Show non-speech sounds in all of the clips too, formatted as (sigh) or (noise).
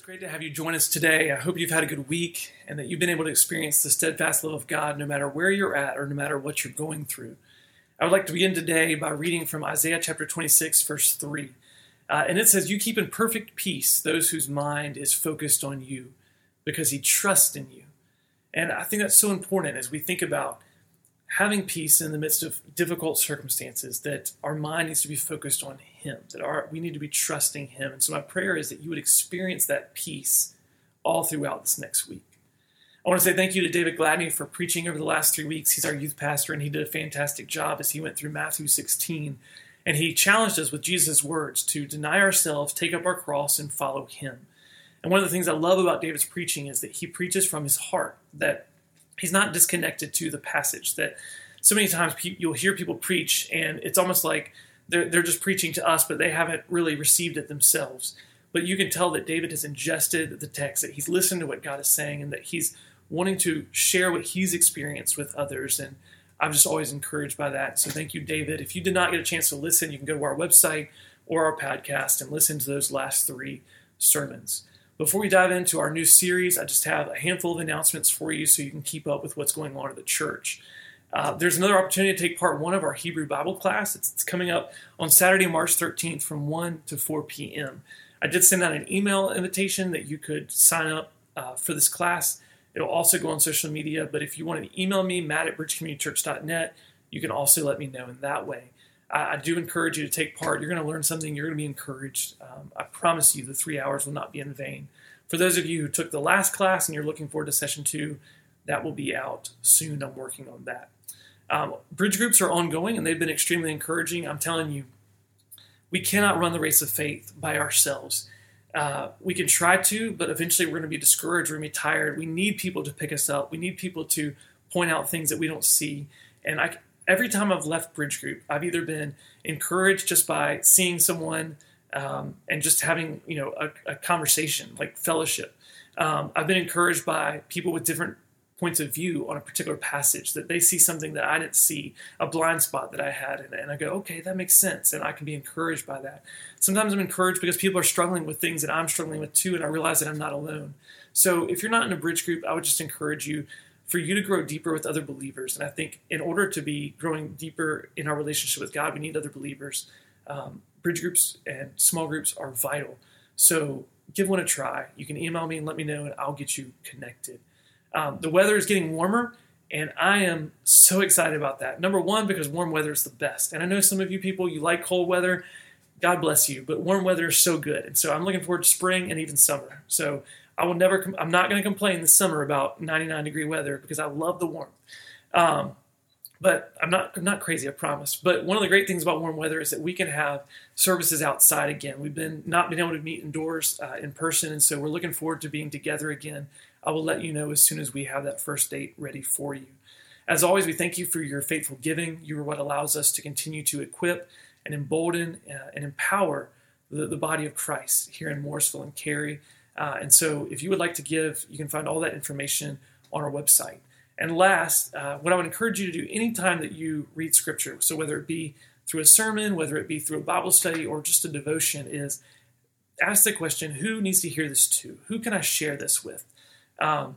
It's great to have you join us today. I hope you've had a good week and that you've been able to experience the steadfast love of God no matter where you're at or no matter what you're going through. I would like to begin today by reading from Isaiah chapter 26, verse 3. Uh, and it says, You keep in perfect peace those whose mind is focused on you because he trusts in you. And I think that's so important as we think about having peace in the midst of difficult circumstances, that our mind needs to be focused on Him, that our, we need to be trusting Him. And so, my prayer is that you would experience that peace all throughout this next week. I want to say thank you to David Gladney for preaching over the last three weeks. He's our youth pastor, and he did a fantastic job as he went through Matthew 16. And he challenged us with Jesus' words to deny ourselves, take up our cross, and follow Him. And one of the things I love about David's preaching is that he preaches from his heart, that he's not disconnected to the passage. That so many times you'll hear people preach, and it's almost like they're, they're just preaching to us, but they haven't really received it themselves. But you can tell that David has ingested the text, that he's listened to what God is saying, and that he's wanting to share what he's experienced with others. And I'm just always encouraged by that. So thank you, David. If you did not get a chance to listen, you can go to our website or our podcast and listen to those last three sermons. Before we dive into our new series, I just have a handful of announcements for you so you can keep up with what's going on at the church. Uh, there's another opportunity to take part one of our Hebrew Bible class. It's, it's, coming up on Saturday, March 13th from 1 to 4 p.m. I did send out an email invitation that you could sign up uh, for this class. It'll also go on social media, but if you want to email me, matt at bridgecommunitychurch.net, you can also let me know in that way. I, I do encourage you to take part. You're going to learn something. You're going to be encouraged. Um, I promise you, the three hours will not be in vain. For those of you who took the last class and you're looking forward to session two, that will be out soon. I'm working on that. Um, bridge groups are ongoing and they've been extremely encouraging. I'm telling you, we cannot run the race of faith by ourselves. Uh, we can try to, but eventually we're going to be discouraged. We're going to be tired. We need people to pick us up. We need people to point out things that we don't see. And I, every time I've left Bridge Group, I've either been encouraged just by seeing someone um, and just having you know a, a conversation like fellowship. Um, I've been encouraged by people with different points of view on a particular passage that they see something that I didn't see, a blind spot that I had, and, and I go, okay, that makes sense, and I can be encouraged by that. Sometimes I'm encouraged because people are struggling with things that I'm struggling with too, and I realize that I'm not alone. So if you're not in a bridge group, I would just encourage you for you to grow deeper with other believers. And I think in order to be growing deeper in our relationship with God, we need other believers. Um, bridge groups and small groups are vital. So give one a try. You can email me and let me know, and I'll get you connected. Um, the weather is getting warmer, and I am so excited about that. Number one, because warm weather is the best. And I know some of you people, you like cold weather. God bless you, but warm weather is so good. And so I'm looking forward to spring and even summer. So I will never. I'm not going to complain this summer about 99 degree weather because I love the warmth. Um, but I'm not. I'm not crazy. I promise. But one of the great things about warm weather is that we can have services outside again. We've been not been able to meet indoors uh, in person, and so we're looking forward to being together again. I will let you know as soon as we have that first date ready for you. As always, we thank you for your faithful giving. You are what allows us to continue to equip and embolden uh, and empower the, the body of Christ here in Morrisville and Cary. Uh, and so, if you would like to give, you can find all that information on our website. And last, uh, what I would encourage you to do anytime that you read Scripture, so whether it be through a sermon, whether it be through a Bible study, or just a devotion, is ask the question who needs to hear this to? Who can I share this with? Um,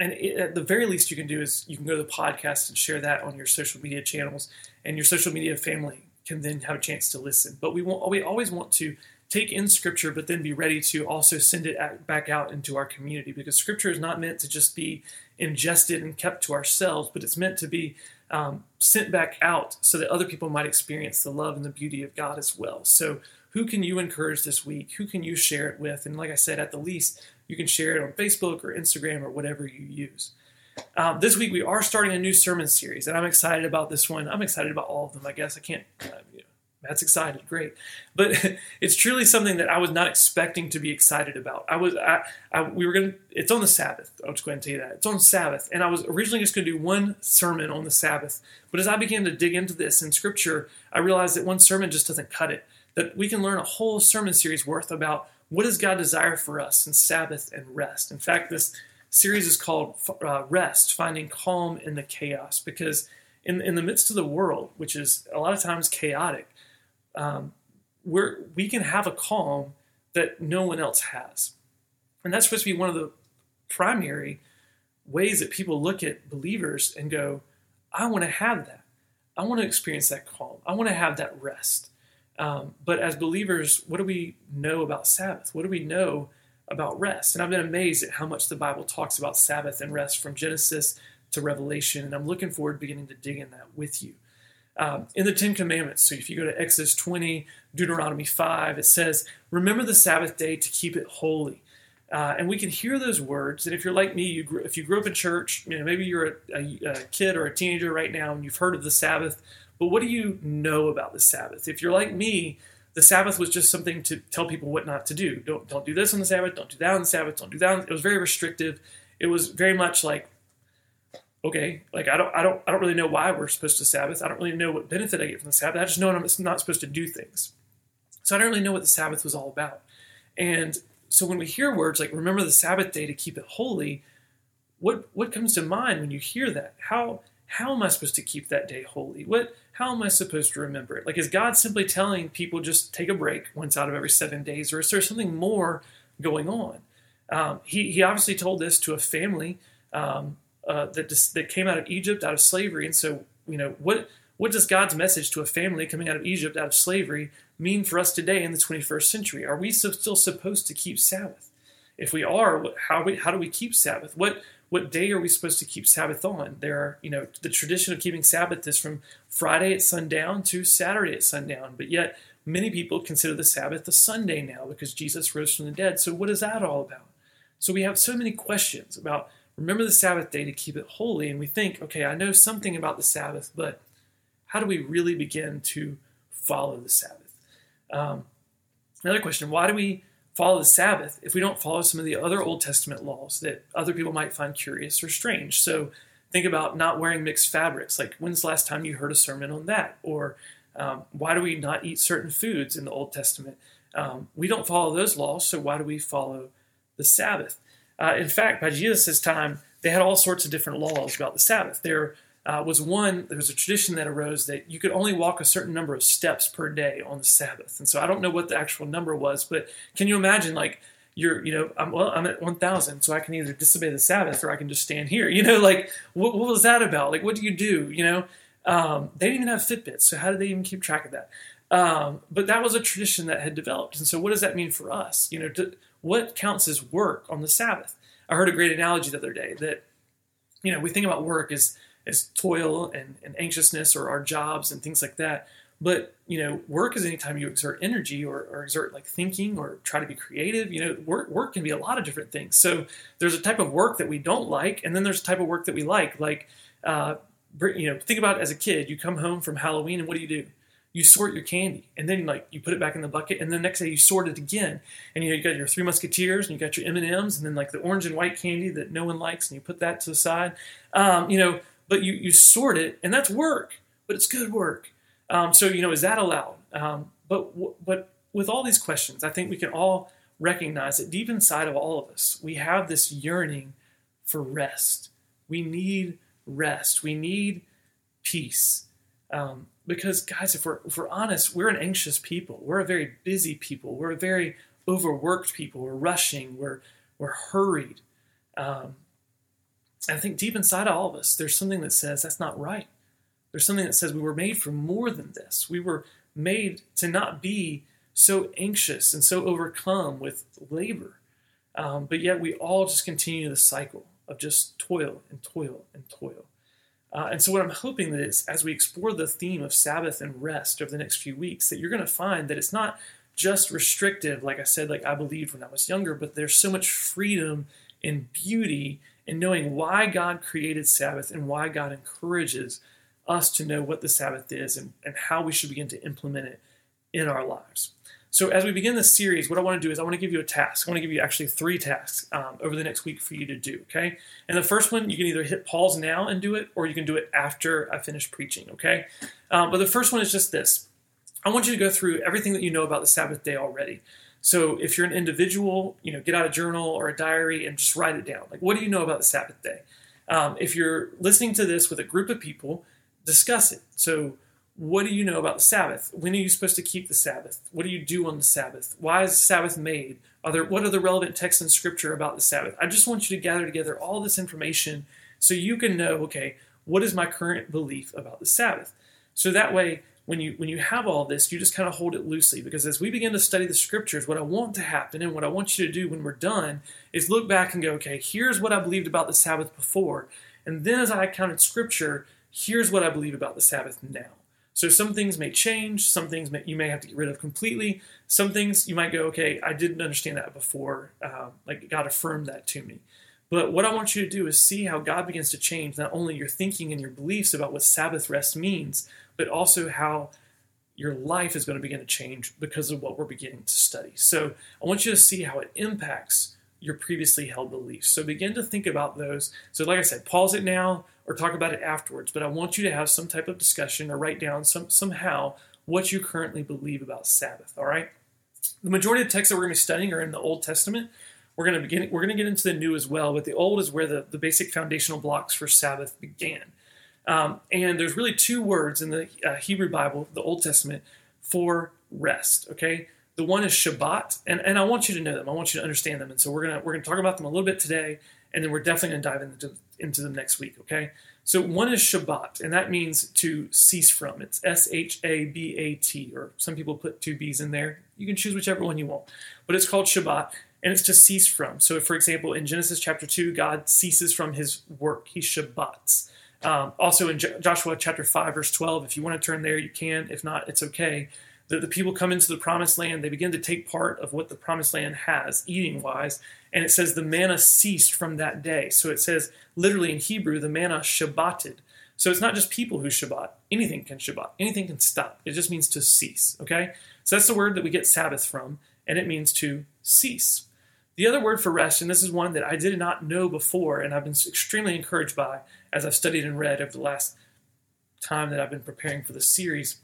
and it, at the very least, you can do is you can go to the podcast and share that on your social media channels, and your social media family can then have a chance to listen. But we want, we always want to take in scripture, but then be ready to also send it back out into our community because scripture is not meant to just be ingested and kept to ourselves, but it's meant to be um, sent back out so that other people might experience the love and the beauty of God as well. So, who can you encourage this week? Who can you share it with? And like I said, at the least, you can share it on Facebook or Instagram or whatever you use. Um, this week, we are starting a new sermon series, and I'm excited about this one. I'm excited about all of them, I guess. I can't, uh, that's excited, great. But (laughs) it's truly something that I was not expecting to be excited about. I was, I, I we were gonna. It's on the Sabbath. I'll just go ahead and tell you that it's on Sabbath, and I was originally just to do one sermon on the Sabbath. But as I began to dig into this in Scripture, I realized that one sermon just doesn't cut it. That we can learn a whole sermon series worth about what does God desire for us in Sabbath and rest? In fact, this series is called uh, Rest, Finding Calm in the Chaos, because in, in the midst of the world, which is a lot of times chaotic, um, we're, we can have a calm that no one else has. And that's supposed to be one of the primary ways that people look at believers and go, I want to have that. I want to experience that calm. I want to have that rest. Um, but as believers, what do we know about Sabbath? What do we know about rest? And I've been amazed at how much the Bible talks about Sabbath and rest from Genesis to Revelation. And I'm looking forward to beginning to dig in that with you. Um, in the Ten Commandments, so if you go to Exodus 20, Deuteronomy 5, it says, Remember the Sabbath day to keep it holy. Uh, and we can hear those words. And if you're like me, you grew, if you grew up in church, you know maybe you're a, a, a, kid or a teenager right now, and you've heard of the Sabbath. But what do you know about the Sabbath? If you're like me, the Sabbath was just something to tell people what not to do. Don't don't do this on the Sabbath. Don't do that on the Sabbath. Don't do that. It was very restrictive. It was very much like, okay, like I don't I don't I don't really know why we're supposed to Sabbath. I don't really know what benefit I get from the Sabbath. I just know I'm not supposed to do things. So I don't really know what the Sabbath was all about. And so when we hear words like remember the Sabbath day to keep it holy, what what comes to mind when you hear that? How how am I supposed to keep that day holy? What how am I supposed to remember it? Like is God simply telling people just take a break once out of every seven days, or is there something more going on? Um, he he obviously told this to a family um, uh, that just, that came out of Egypt, out of slavery, and so you know what what does God's message to a family coming out of Egypt, out of slavery, mean for us today in the 21st century? Are we still supposed to keep Sabbath? If we are, how, we, how do we keep Sabbath? What what day are we supposed to keep Sabbath on? There are, you know, the tradition of keeping Sabbath is from Friday at sundown to Saturday at sundown, but yet many people consider the Sabbath a Sunday now because Jesus rose from the dead. So what is that all about? So we have so many questions about remember the Sabbath day to keep it holy, and we think, okay, I know something about the Sabbath, but how do we really begin to follow the Sabbath? Um, another question why do we follow the Sabbath if we don't follow some of the other Old Testament laws that other people might find curious or strange? So think about not wearing mixed fabrics. Like, when's the last time you heard a sermon on that? Or um, why do we not eat certain foods in the Old Testament? Um, we don't follow those laws, so why do we follow the Sabbath? Uh, in fact, by Jesus' time, they had all sorts of different laws about the Sabbath. There uh, was one, there was a tradition that arose that you could only walk a certain number of steps per day on the Sabbath. And so I don't know what the actual number was, but can you imagine, like, you're, you know, I'm, well, I'm at 1,000, so I can either disobey the Sabbath or I can just stand here. (laughs) You know, like, what, what was that about? Like, what do you do? You know, um, they didn't even have Fitbits, so how did they even keep track of that? Um, but that was a tradition that had developed. And so, what does that mean for us? You know, to, what counts as work on the Sabbath? I heard a great analogy the other day that, you know, we think about work as as toil and, and anxiousness or our jobs and things like that. But you know, work is anytime you exert energy or, or, exert like thinking or try to be creative. You know, work work can be a lot of different things. So there's a type of work that we don't like, and then there's a type of work that we like. Like, uh, you know, think about as a kid, you come home from Halloween, and what do you do? You sort your candy, and then like you put it back in the bucket, and then the next day you sort it again. And you know, you got your Three Musketeers, and you got your M and M's, and then like the orange and white candy that no one likes, and you put that to the side. Um, you know but you, you sort it, and that's work, but it's good work. Um, so, you know, is that allowed? Um, but, but with all these questions, I think we can all recognize that deep inside of all of us, we have this yearning for rest. We need rest. We need peace. Um, because, guys, if we're, if we're honest, we're an anxious people. We're a very busy people. We're a very overworked people. We're rushing. We're, we're hurried. Um, and I think deep inside all of us, there's something that says that's not right. There's something that says we were made for more than this. We were made to not be so anxious and so overcome with labor. Um, but yet we all just continue the cycle of just toil and toil and toil. Uh, and so what I'm hoping that is as we explore the theme of Sabbath and rest over the next few weeks, that you're going to find that it's not just restrictive, like I said, like I believed when I was younger, but there's so much freedom and beauty in knowing why God created Sabbath and why God encourages us to know what the Sabbath is and, and how we should begin to implement it in our lives. So, as we begin this series, what I want to do is I want to give you a task. I want to give you actually three tasks um, over the next week for you to do, okay? And the first one, you can either hit pause now and do it, or you can do it after I finish preaching, okay? Um, but the first one is just this I want you to go through everything that you know about the Sabbath day already. So if you're an individual, you know, get out a journal or a diary and just write it down. Like, what do you know about the Sabbath day? Um, if you're listening to this with a group of people, discuss it. So, what do you know about the Sabbath? When are you supposed to keep the Sabbath? What do you do on the Sabbath? Why is the Sabbath made? Are there, what are the relevant texts in Scripture about the Sabbath? I just want you to gather together all this information so you can know, okay, what is my current belief about the Sabbath? So that way, when you when you have all this, you just kind of hold it loosely because as we begin to study the scriptures, what I want to happen and what I want you to do when we're done is look back and go, okay, here's what I believed about the Sabbath before, and then as I counted scripture, here's what I believe about the Sabbath now. So some things may change, some things may, you may have to get rid of completely. Some things you might go, okay, I didn't understand that before. Uh, like God affirmed that to me. But what I want you to do is see how God begins to change not only your thinking and your beliefs about what Sabbath rest means, but also how your life is going to begin to change because of what we're beginning to study. So I want you to see how it impacts your previously held beliefs. So begin to think about those. So, like I said, pause it now or talk about it afterwards. But I want you to have some type of discussion or write down some somehow what you currently believe about Sabbath. All right. The majority of texts that we're going to be studying are in the Old Testament. We're going to begin. We're going to get into the new as well, but the old is where the, the basic foundational blocks for Sabbath began. Um, and there's really two words in the uh, Hebrew Bible, the Old Testament, for rest. Okay, the one is Shabbat, and, and I want you to know them. I want you to understand them. And so we're gonna we're gonna talk about them a little bit today, and then we're definitely gonna dive into into them next week. Okay, so one is Shabbat, and that means to cease from. It's S H A B A T, or some people put two B's in there. You can choose whichever one you want, but it's called Shabbat and it's to cease from. So, for example, in Genesis chapter 2, God ceases from his work, he Shabbats. Um, also in Joshua chapter 5, verse 12, if you want to turn there, you can. If not, it's okay. The, the people come into the promised land, they begin to take part of what the promised land has, eating wise. And it says the manna ceased from that day. So it says literally in Hebrew, the manna Shabbated. So it's not just people who Shabbat. Anything can Shabbat. Anything can stop. It just means to cease. Okay? So that's the word that we get Sabbath from, and it means to cease. The other word for rest, and this is one that I did not know before, and I've been extremely encouraged by as I've studied and read over the last time that I've been preparing for the series,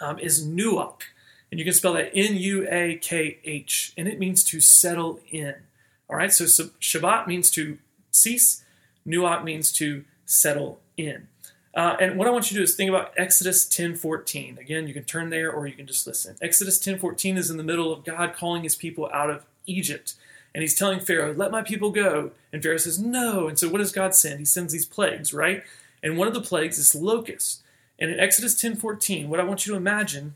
um, is nuach. And you can spell that N U A K H, and it means to settle in. All right, so, Shabbat means to cease, nuach means to settle in. Uh, and what I want you to do is think about Exodus 10:14. Again, you can turn there or you can just listen. Exodus 10:14 is in the middle of God calling his people out of Egypt and he's telling Pharaoh, Let my people go. And Pharaoh says, No. And so what does God send? He sends these plagues, right? And one of the plagues is locusts. And in Exodus 10:14, what I want you to imagine,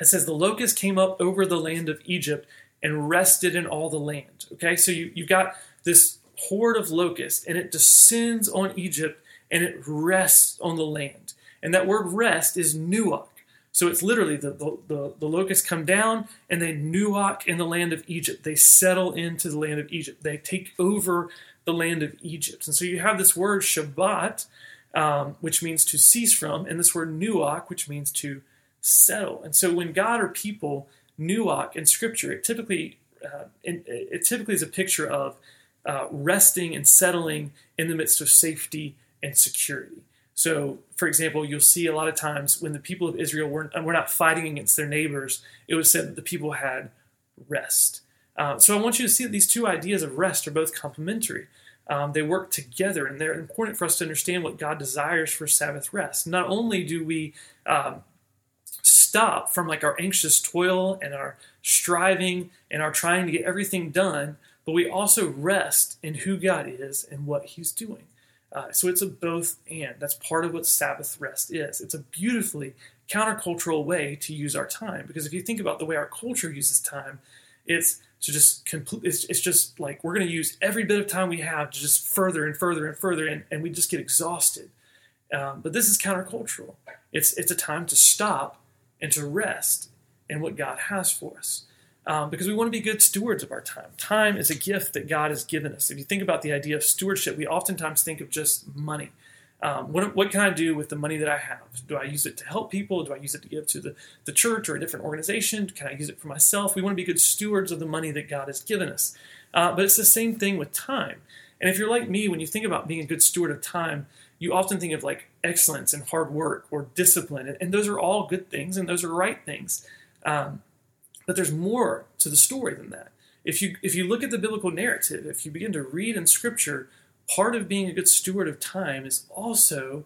it says the locust came up over the land of Egypt and rested in all the land. Okay, so you, you've got this horde of locusts, and it descends on Egypt and it rests on the land. And that word rest is nuach. So it's literally the, the, the, the, locusts come down and they nuach in the land of Egypt. They settle into the land of Egypt. They take over the land of Egypt. And so you have this word Shabbat, um, which means to cease from, and this word nuach, which means to settle. And so when God or people nuach in Scripture, it typically uh, it typically is a picture of uh, resting and settling in the midst of safety and security. So, for example, you'll see a lot of times when the people of Israel were, were not fighting against their neighbors, it was said that the people had rest. Uh, so, I want you to see that these two ideas of rest are both complementary. Um, they work together, and they're important for us to understand what God desires for Sabbath rest. Not only do we um, stop from like our anxious toil and our striving and our trying to get everything done, but we also rest in who God is and what He's doing. Uh, so it's a both and. That's part of what Sabbath rest is. It's a beautifully countercultural way to use our time because if you think about the way our culture uses time, it's to just complete. It's, it's just like we're going to use every bit of time we have to just further and further and further, and, and we just get exhausted. Um, but this is countercultural. It's it's a time to stop and to rest in what God has for us um, because we want to be good stewards of our time. Time is a gift that God has given us. If you think about the idea of stewardship, we oftentimes think of just money. Um, what, what, can I do with the money that I have? Do I use it to help people? Do I use it to give to the, the church or a different organization? Can I use it for myself? We want to be good stewards of the money that God has given us. Uh, but it's the same thing with time. And if you're like me, when you think about being a good steward of time, you often think of like excellence and hard work or discipline. And, and those are all good things and those are right things. Um, But there's more to the story than that. If you if you look at the biblical narrative, if you begin to read in Scripture, part of being a good steward of time is also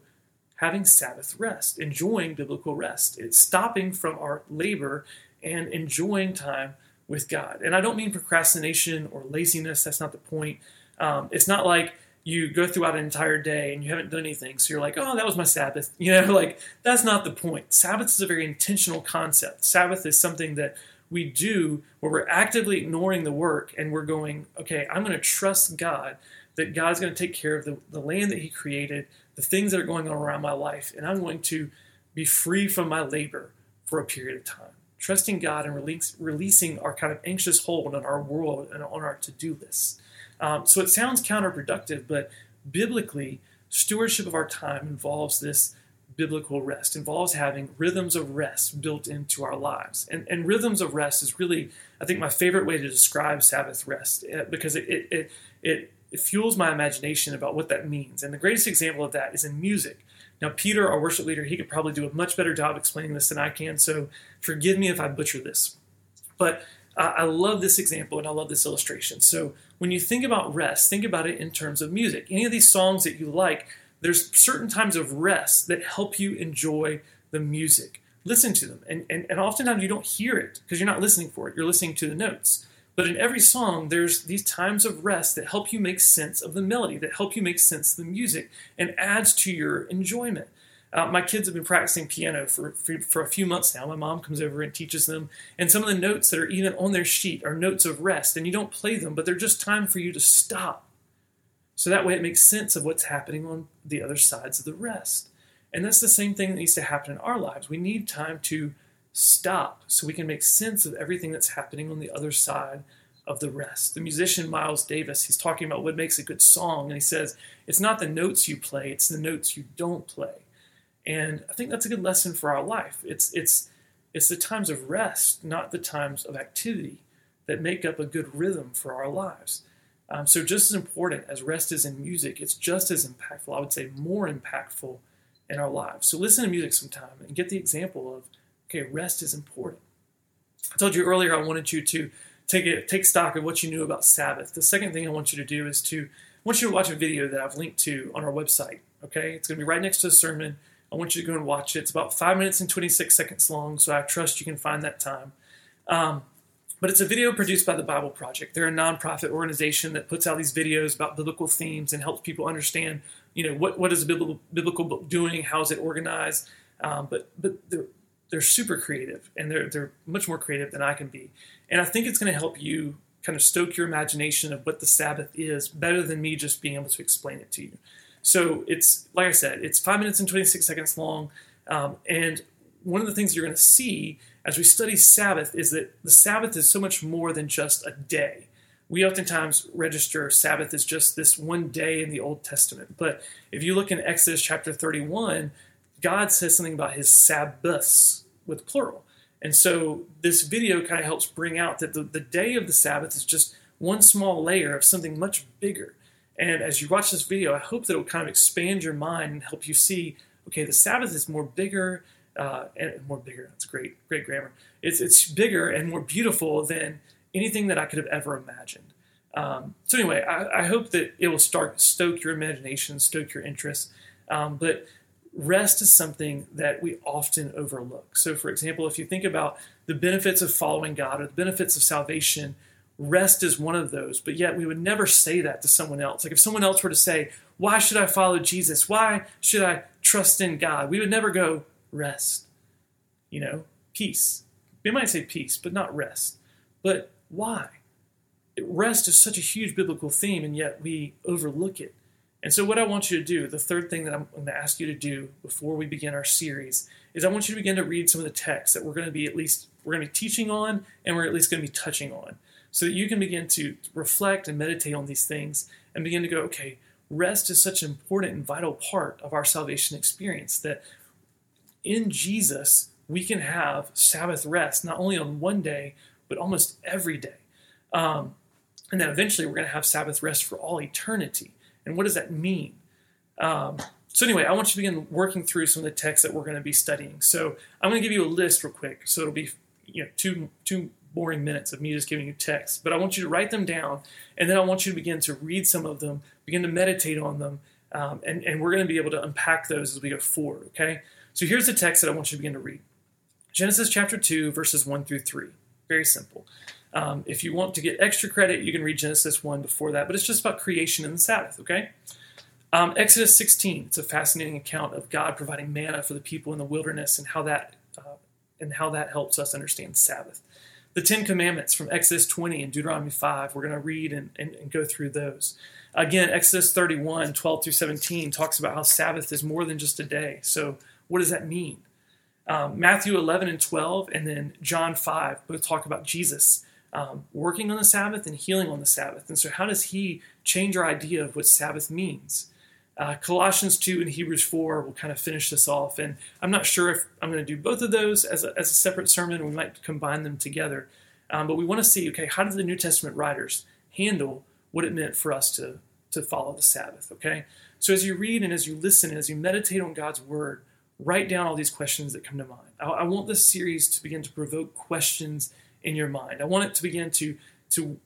having Sabbath rest, enjoying biblical rest. It's stopping from our labor and enjoying time with God. And I don't mean procrastination or laziness. That's not the point. Um, it's not like you go throughout an entire day and you haven't done anything. So you're like, oh, that was my Sabbath. (laughs) You know, like that's not the point. Sabbath is a very intentional concept. Sabbath is something that we do where we're actively ignoring the work and we're going, okay, I'm going to trust God that God's going to take care of the, the land that He created, the things that are going on around my life, and I'm going to be free from my labor for a period of time. Trusting God and release, releasing our kind of anxious hold on our world and on our to do list. Um, so it sounds counterproductive, but biblically, stewardship of our time involves this biblical rest, involves having rhythms of rest built into our lives. And, and rhythms of rest is really, I think, my favorite way to describe Sabbath rest uh, because it, it, it, it, it fuels my imagination about what that means. And the greatest example of that is in music. Now, Peter, our worship leader, he could probably do a much better job explaining this than I can, so forgive me if I butcher this. But uh, I love this example and I love this illustration. So when you think about rest, think about it in terms of music. Any of these songs that you like, there's certain times of rest that help you enjoy the music. Listen to them. And, and, and oftentimes you don't hear it because you're not listening for it, you're listening to the notes. But in every song, there's these times of rest that help you make sense of the melody, that help you make sense of the music, and adds to your enjoyment. Uh, my kids have been practicing piano for, for, for a few months now. My mom comes over and teaches them, and some of the notes that are even on their sheet are notes of rest, and you don't play them, but they're just time for you to stop. So that way it makes sense of what's happening on the other sides of the rest. And that's the same thing that needs to happen in our lives. We need time to stop so we can make sense of everything that's happening on the other side of the rest. The musician Miles Davis, he's talking about what makes a good song, and he says, It's not the notes you play, it's the notes you don't play. And I think that's a good lesson for our life. It's it's it's the times of rest, not the times of activity, that make up a good rhythm for our lives. Um, so just as important as rest is in music, it's just as impactful. I would say more impactful in our lives. So listen to music sometime and get the example of okay, rest is important. I told you earlier I wanted you to take it take stock of what you knew about Sabbath. The second thing I want you to do is to I want you to watch a video that I've linked to on our website. Okay, it's going to be right next to the sermon. I want you to go and watch it. It's about five minutes and 26 seconds long, so I trust you can find that time. Um, but it's a video produced by the Bible Project. They're a nonprofit organization that puts out these videos about biblical themes and helps people understand, you know, what, what is a biblical, biblical book doing, how is it organized. Um, but but they're, they're super creative and they're, they're much more creative than I can be. And I think it's going to help you kind of stoke your imagination of what the Sabbath is better than me just being able to explain it to you. So it's like I said, it's five minutes and 26 seconds long. Um, and one of the things you're going to see as we study Sabbath is that the Sabbath is so much more than just a day. We oftentimes register Sabbath as just this one day in the Old Testament. But if you look in Exodus chapter 31, God says something about his Sabbaths with plural. And so this video kind of helps bring out that the, the day of the Sabbath is just one small layer of something much bigger. And as you watch this video, I hope that it will kind of expand your mind and help you see, okay, the Sabbath is more bigger uh, and more bigger. That's great, great grammar. It's it's bigger and more beautiful than anything that I could have ever imagined. Um, so anyway, I, I, hope that it will start stoke your imagination, stoke your interest. Um, but rest is something that we often overlook. So, for example, if you think about the benefits of following God or the benefits of salvation, rest is one of those, but yet we would never say that to someone else. Like if someone else were to say, Why should I follow Jesus? Why should I trust in God? We would never go, Rest. You know, peace. We might say peace, but not rest. But why? Rest is such a huge biblical theme, and yet we overlook it. And so, what I want you to do, the third thing that I'm going to ask you to do before we begin our series, is I want you to begin to read some of the texts that we're going to be at least we're going to be teaching on, and we're at least going to be touching on so that you can begin to reflect and meditate on these things and begin to go, okay, rest is such an important and vital part of our salvation experience that in Jesus, we can have Sabbath rest, not only on one day, but almost every day. Um, and then eventually we're going to have Sabbath rest for all eternity. And what does that mean? Um, so, anyway, I want you to begin working through some of the texts that we're going to be studying. So, I'm going to give you a list real quick. So, it'll be you know two two boring minutes of me just giving you texts, but I want you to write them down, and then I want you to begin to read some of them, begin to meditate on them, um, and, and we're going to be able to unpack those as we go forward, okay? So here's the text that I want you to begin to read Genesis chapter 2, verses 1 through 3. Very simple. Um, if you want to get extra credit, you can read Genesis 1 before that, but it's just about creation and the Sabbath, okay? Um, Exodus 16, it's a fascinating account of God providing manna for the people in the wilderness and how that uh, and how that helps us understand Sabbath. The Ten Commandments from Exodus 20 and Deuteronomy 5, we're going to read and, and, and go through those. Again, Exodus 31, 12 through 17 talks about how Sabbath is more than just a day. So, what does that mean? Um, Matthew 11 and 12, and then John 5 both talk about Jesus um, working on the Sabbath and healing on the Sabbath. And so, how does he change our idea of what Sabbath means? Uh, Colossians 2 and Hebrews 4 will kind of finish this off. And I'm not sure if I'm going to do both of those as a, as a separate sermon. We might combine them together. Um, but we want to see okay, how did the New Testament writers handle what it meant for us to, to follow the Sabbath? Okay? So as you read and as you listen and as you meditate on God's word, write down all these questions that come to mind. I, I want this series to begin to provoke questions in your mind. I want it to begin to, to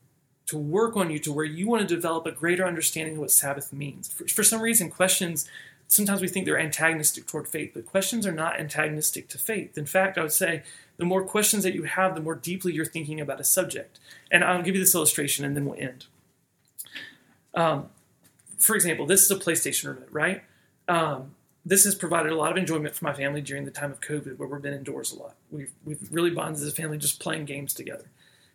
to work on you to where you want to develop a greater understanding of what Sabbath means. For, for, some reason, questions, sometimes we think they're antagonistic toward faith, but questions are not antagonistic to faith. In fact, I would say the more questions that you have, the more deeply you're thinking about a subject. And I'll give you this illustration and then we'll end. Um, for example, this is a PlayStation remote, right? Um, this has provided a lot of enjoyment for my family during the time of COVID, where we've been indoors a lot. We've, we've really bonded as a family just playing games together.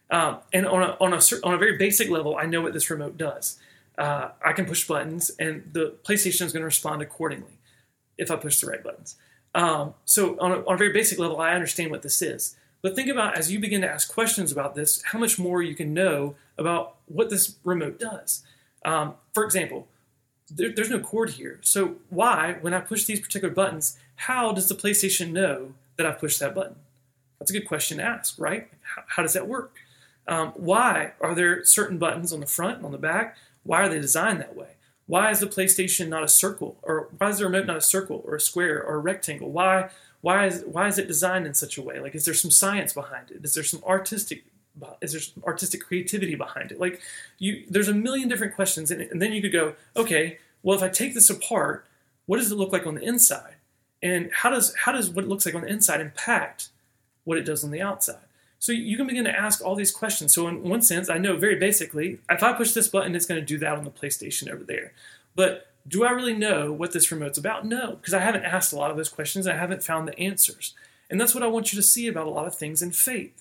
Um, and on a, on, a, on a very basic level, I know what this remote does. Uh, I can push buttons, and the PlayStation is going to respond accordingly if I push the right buttons. Um, so, on a, on a very basic level, I understand what this is. But think about as you begin to ask questions about this, how much more you can know about what this remote does. Um, for example, there, there's no cord here. So, why, when I push these particular buttons, how does the PlayStation know that I've pushed that button? That's a good question to ask, right? How, how does that work? Um, why are there certain buttons on the front and on the back? Why are they designed that way? Why is the PlayStation not a circle, or why is the remote not a circle or a square or a rectangle? Why why is why is it designed in such a way? Like, is there some science behind it? Is there some artistic is there artistic creativity behind it? Like, you there's a million different questions, and, and then you could go, okay, well, if I take this apart, what does it look like on the inside? And how does how does what it looks like on the inside impact what it does on the outside? So you can begin to ask all these questions. So in one sense, I know very basically, if I push this button, it's going to do that on the PlayStation over there. But do I really know what this remote's about? No, because I haven't asked a lot of those questions. I haven't found the answers. And that's what I want you to see about a lot of things in faith.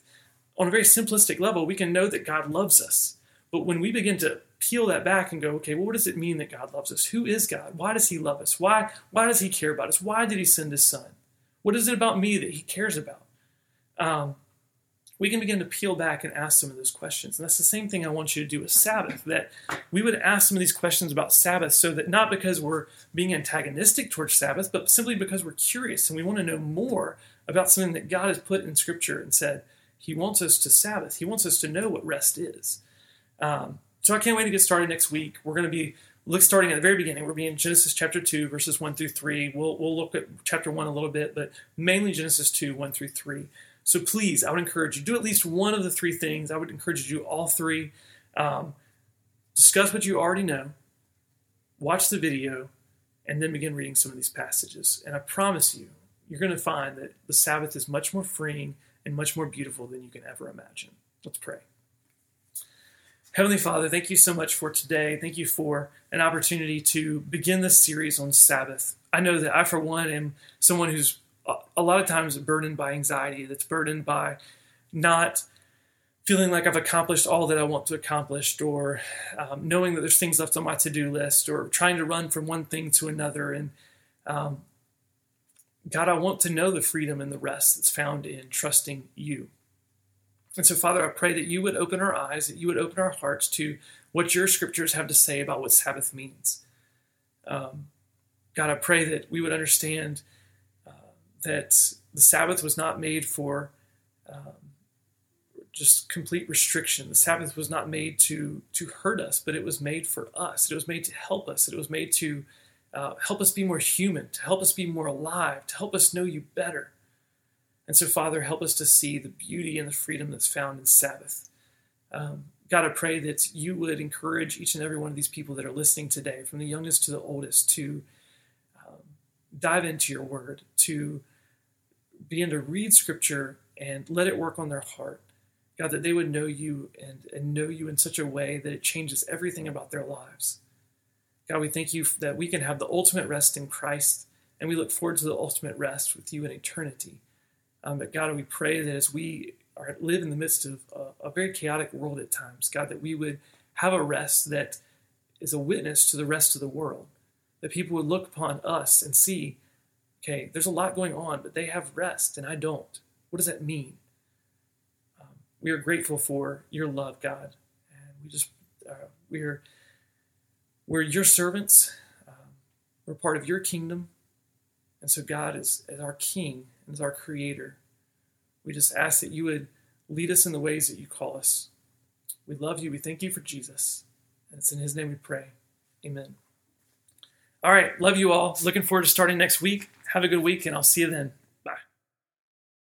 On a very simplistic level, we can know that God loves us. But when we begin to peel that back and go, okay, well, what does it mean that God loves us? Who is God? Why does He love us? Why, why does He care about us? Why did He send His Son? What is it about me that He cares about? Um, we can begin to peel back and ask some of those questions. And that's the same thing I want you to do with Sabbath, that we would ask some of these questions about Sabbath so that not because we're being antagonistic towards Sabbath, but simply because we're curious and we want to know more about something that God has put in Scripture and said He wants us to Sabbath. He wants us to know what rest is. Um, so I can't wait to get started next week. We're going to be look starting at the very beginning. We're being Genesis chapter 2, verses 1 through 3. We'll, we'll look at chapter 1 a little bit, but mainly Genesis 2, 1 through 3. So please, I would encourage you do at least one of the three things. I would encourage you to do all three. Um, discuss what you already know, watch the video, and then begin reading some of these passages. And I promise you, you're going to find that the Sabbath is much more freeing and much more beautiful than you can ever imagine. Let's pray. Heavenly Father, thank you so much for today. Thank you for an opportunity to begin this series on Sabbath. I know that I, for one, am someone who's a lot of times burdened by anxiety, that's burdened by not feeling like I've accomplished all that I want to accomplish, or um, knowing that there's things left on my to do list, or trying to run from one thing to another. And um, God, I want to know the freedom and the rest that's found in trusting you. And so, Father, I pray that you would open our eyes, that you would open our hearts to what your scriptures have to say about what Sabbath means. Um, God, I pray that we would understand that the Sabbath was not made for um, just complete restriction. The Sabbath was not made to to hurt us, but it was made for us. It was made to help us. It was made to uh, help us be more human, to help us be more alive, to help us know you better. And so, Father, help us to see the beauty and the freedom that's found in Sabbath. Um, God, I pray that you would encourage each and every one of these people that are listening today, from the youngest to the oldest, to um, dive into your word, to begin to read scripture and let it work on their heart. God, that they would know you and, and know you in such a way that it changes everything about their lives. God, we thank you that we can have the ultimate rest in Christ, and we look forward to the ultimate rest with you in eternity. Um, but God, we pray that as we are, live in the midst of a, a very chaotic world at times, God, that we would have a rest that is a witness to the rest of the world. That people would look upon us and see, okay, there's a lot going on, but they have rest and I don't. What does that mean? Um, we are grateful for your love, God, and we just uh, we're we're your servants. Um, we're part of your kingdom, and so God is as our King and as our Creator. We just ask that you would lead us in the ways that you call us. We love you. We thank you for Jesus. And it's in his name we pray. Amen. All right. Love you all. Looking forward to starting next week. Have a good week, and I'll see you then.